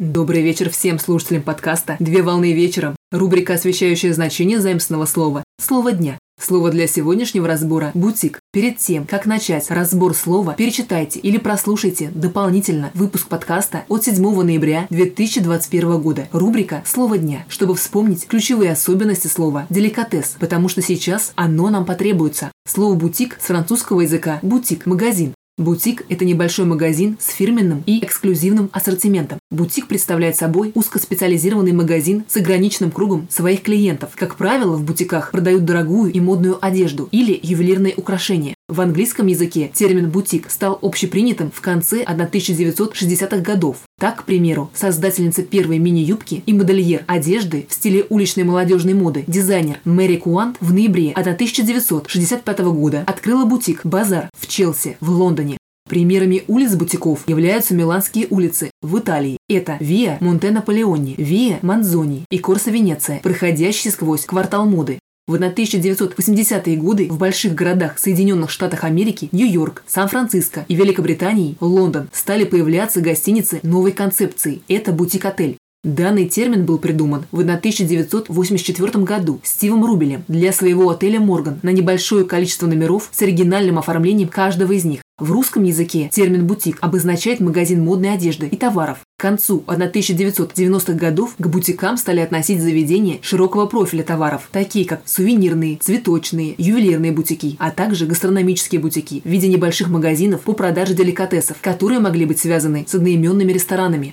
Добрый вечер всем слушателям подкаста «Две волны вечером». Рубрика, освещающая значение заимственного слова «Слово дня». Слово для сегодняшнего разбора – «бутик». Перед тем, как начать разбор слова, перечитайте или прослушайте дополнительно выпуск подкаста от 7 ноября 2021 года. Рубрика «Слово дня», чтобы вспомнить ключевые особенности слова «деликатес», потому что сейчас оно нам потребуется. Слово «бутик» с французского языка «бутик» – магазин. Бутик – это небольшой магазин с фирменным и эксклюзивным ассортиментом. Бутик представляет собой узкоспециализированный магазин с ограниченным кругом своих клиентов. Как правило, в бутиках продают дорогую и модную одежду или ювелирные украшения. В английском языке термин «бутик» стал общепринятым в конце 1960-х годов. Так, к примеру, создательница первой мини-юбки и модельер одежды в стиле уличной молодежной моды, дизайнер Мэри Куант в ноябре 1965 года открыла бутик «Базар» в Челси, в Лондоне. Примерами улиц бутиков являются Миланские улицы в Италии. Это Виа Монте Наполеони, Виа Манзони и Корса Венеция, проходящие сквозь квартал моды. В 1980-е годы в больших городах Соединенных Штатах Америки, Нью-Йорк, Сан-Франциско и Великобритании, Лондон стали появляться гостиницы новой концепции. Это бутик-отель. Данный термин был придуман в 1984 году Стивом Рубелем для своего отеля «Морган» на небольшое количество номеров с оригинальным оформлением каждого из них. В русском языке термин «бутик» обозначает магазин модной одежды и товаров. К концу 1990-х годов к бутикам стали относить заведения широкого профиля товаров, такие как сувенирные, цветочные, ювелирные бутики, а также гастрономические бутики в виде небольших магазинов по продаже деликатесов, которые могли быть связаны с одноименными ресторанами.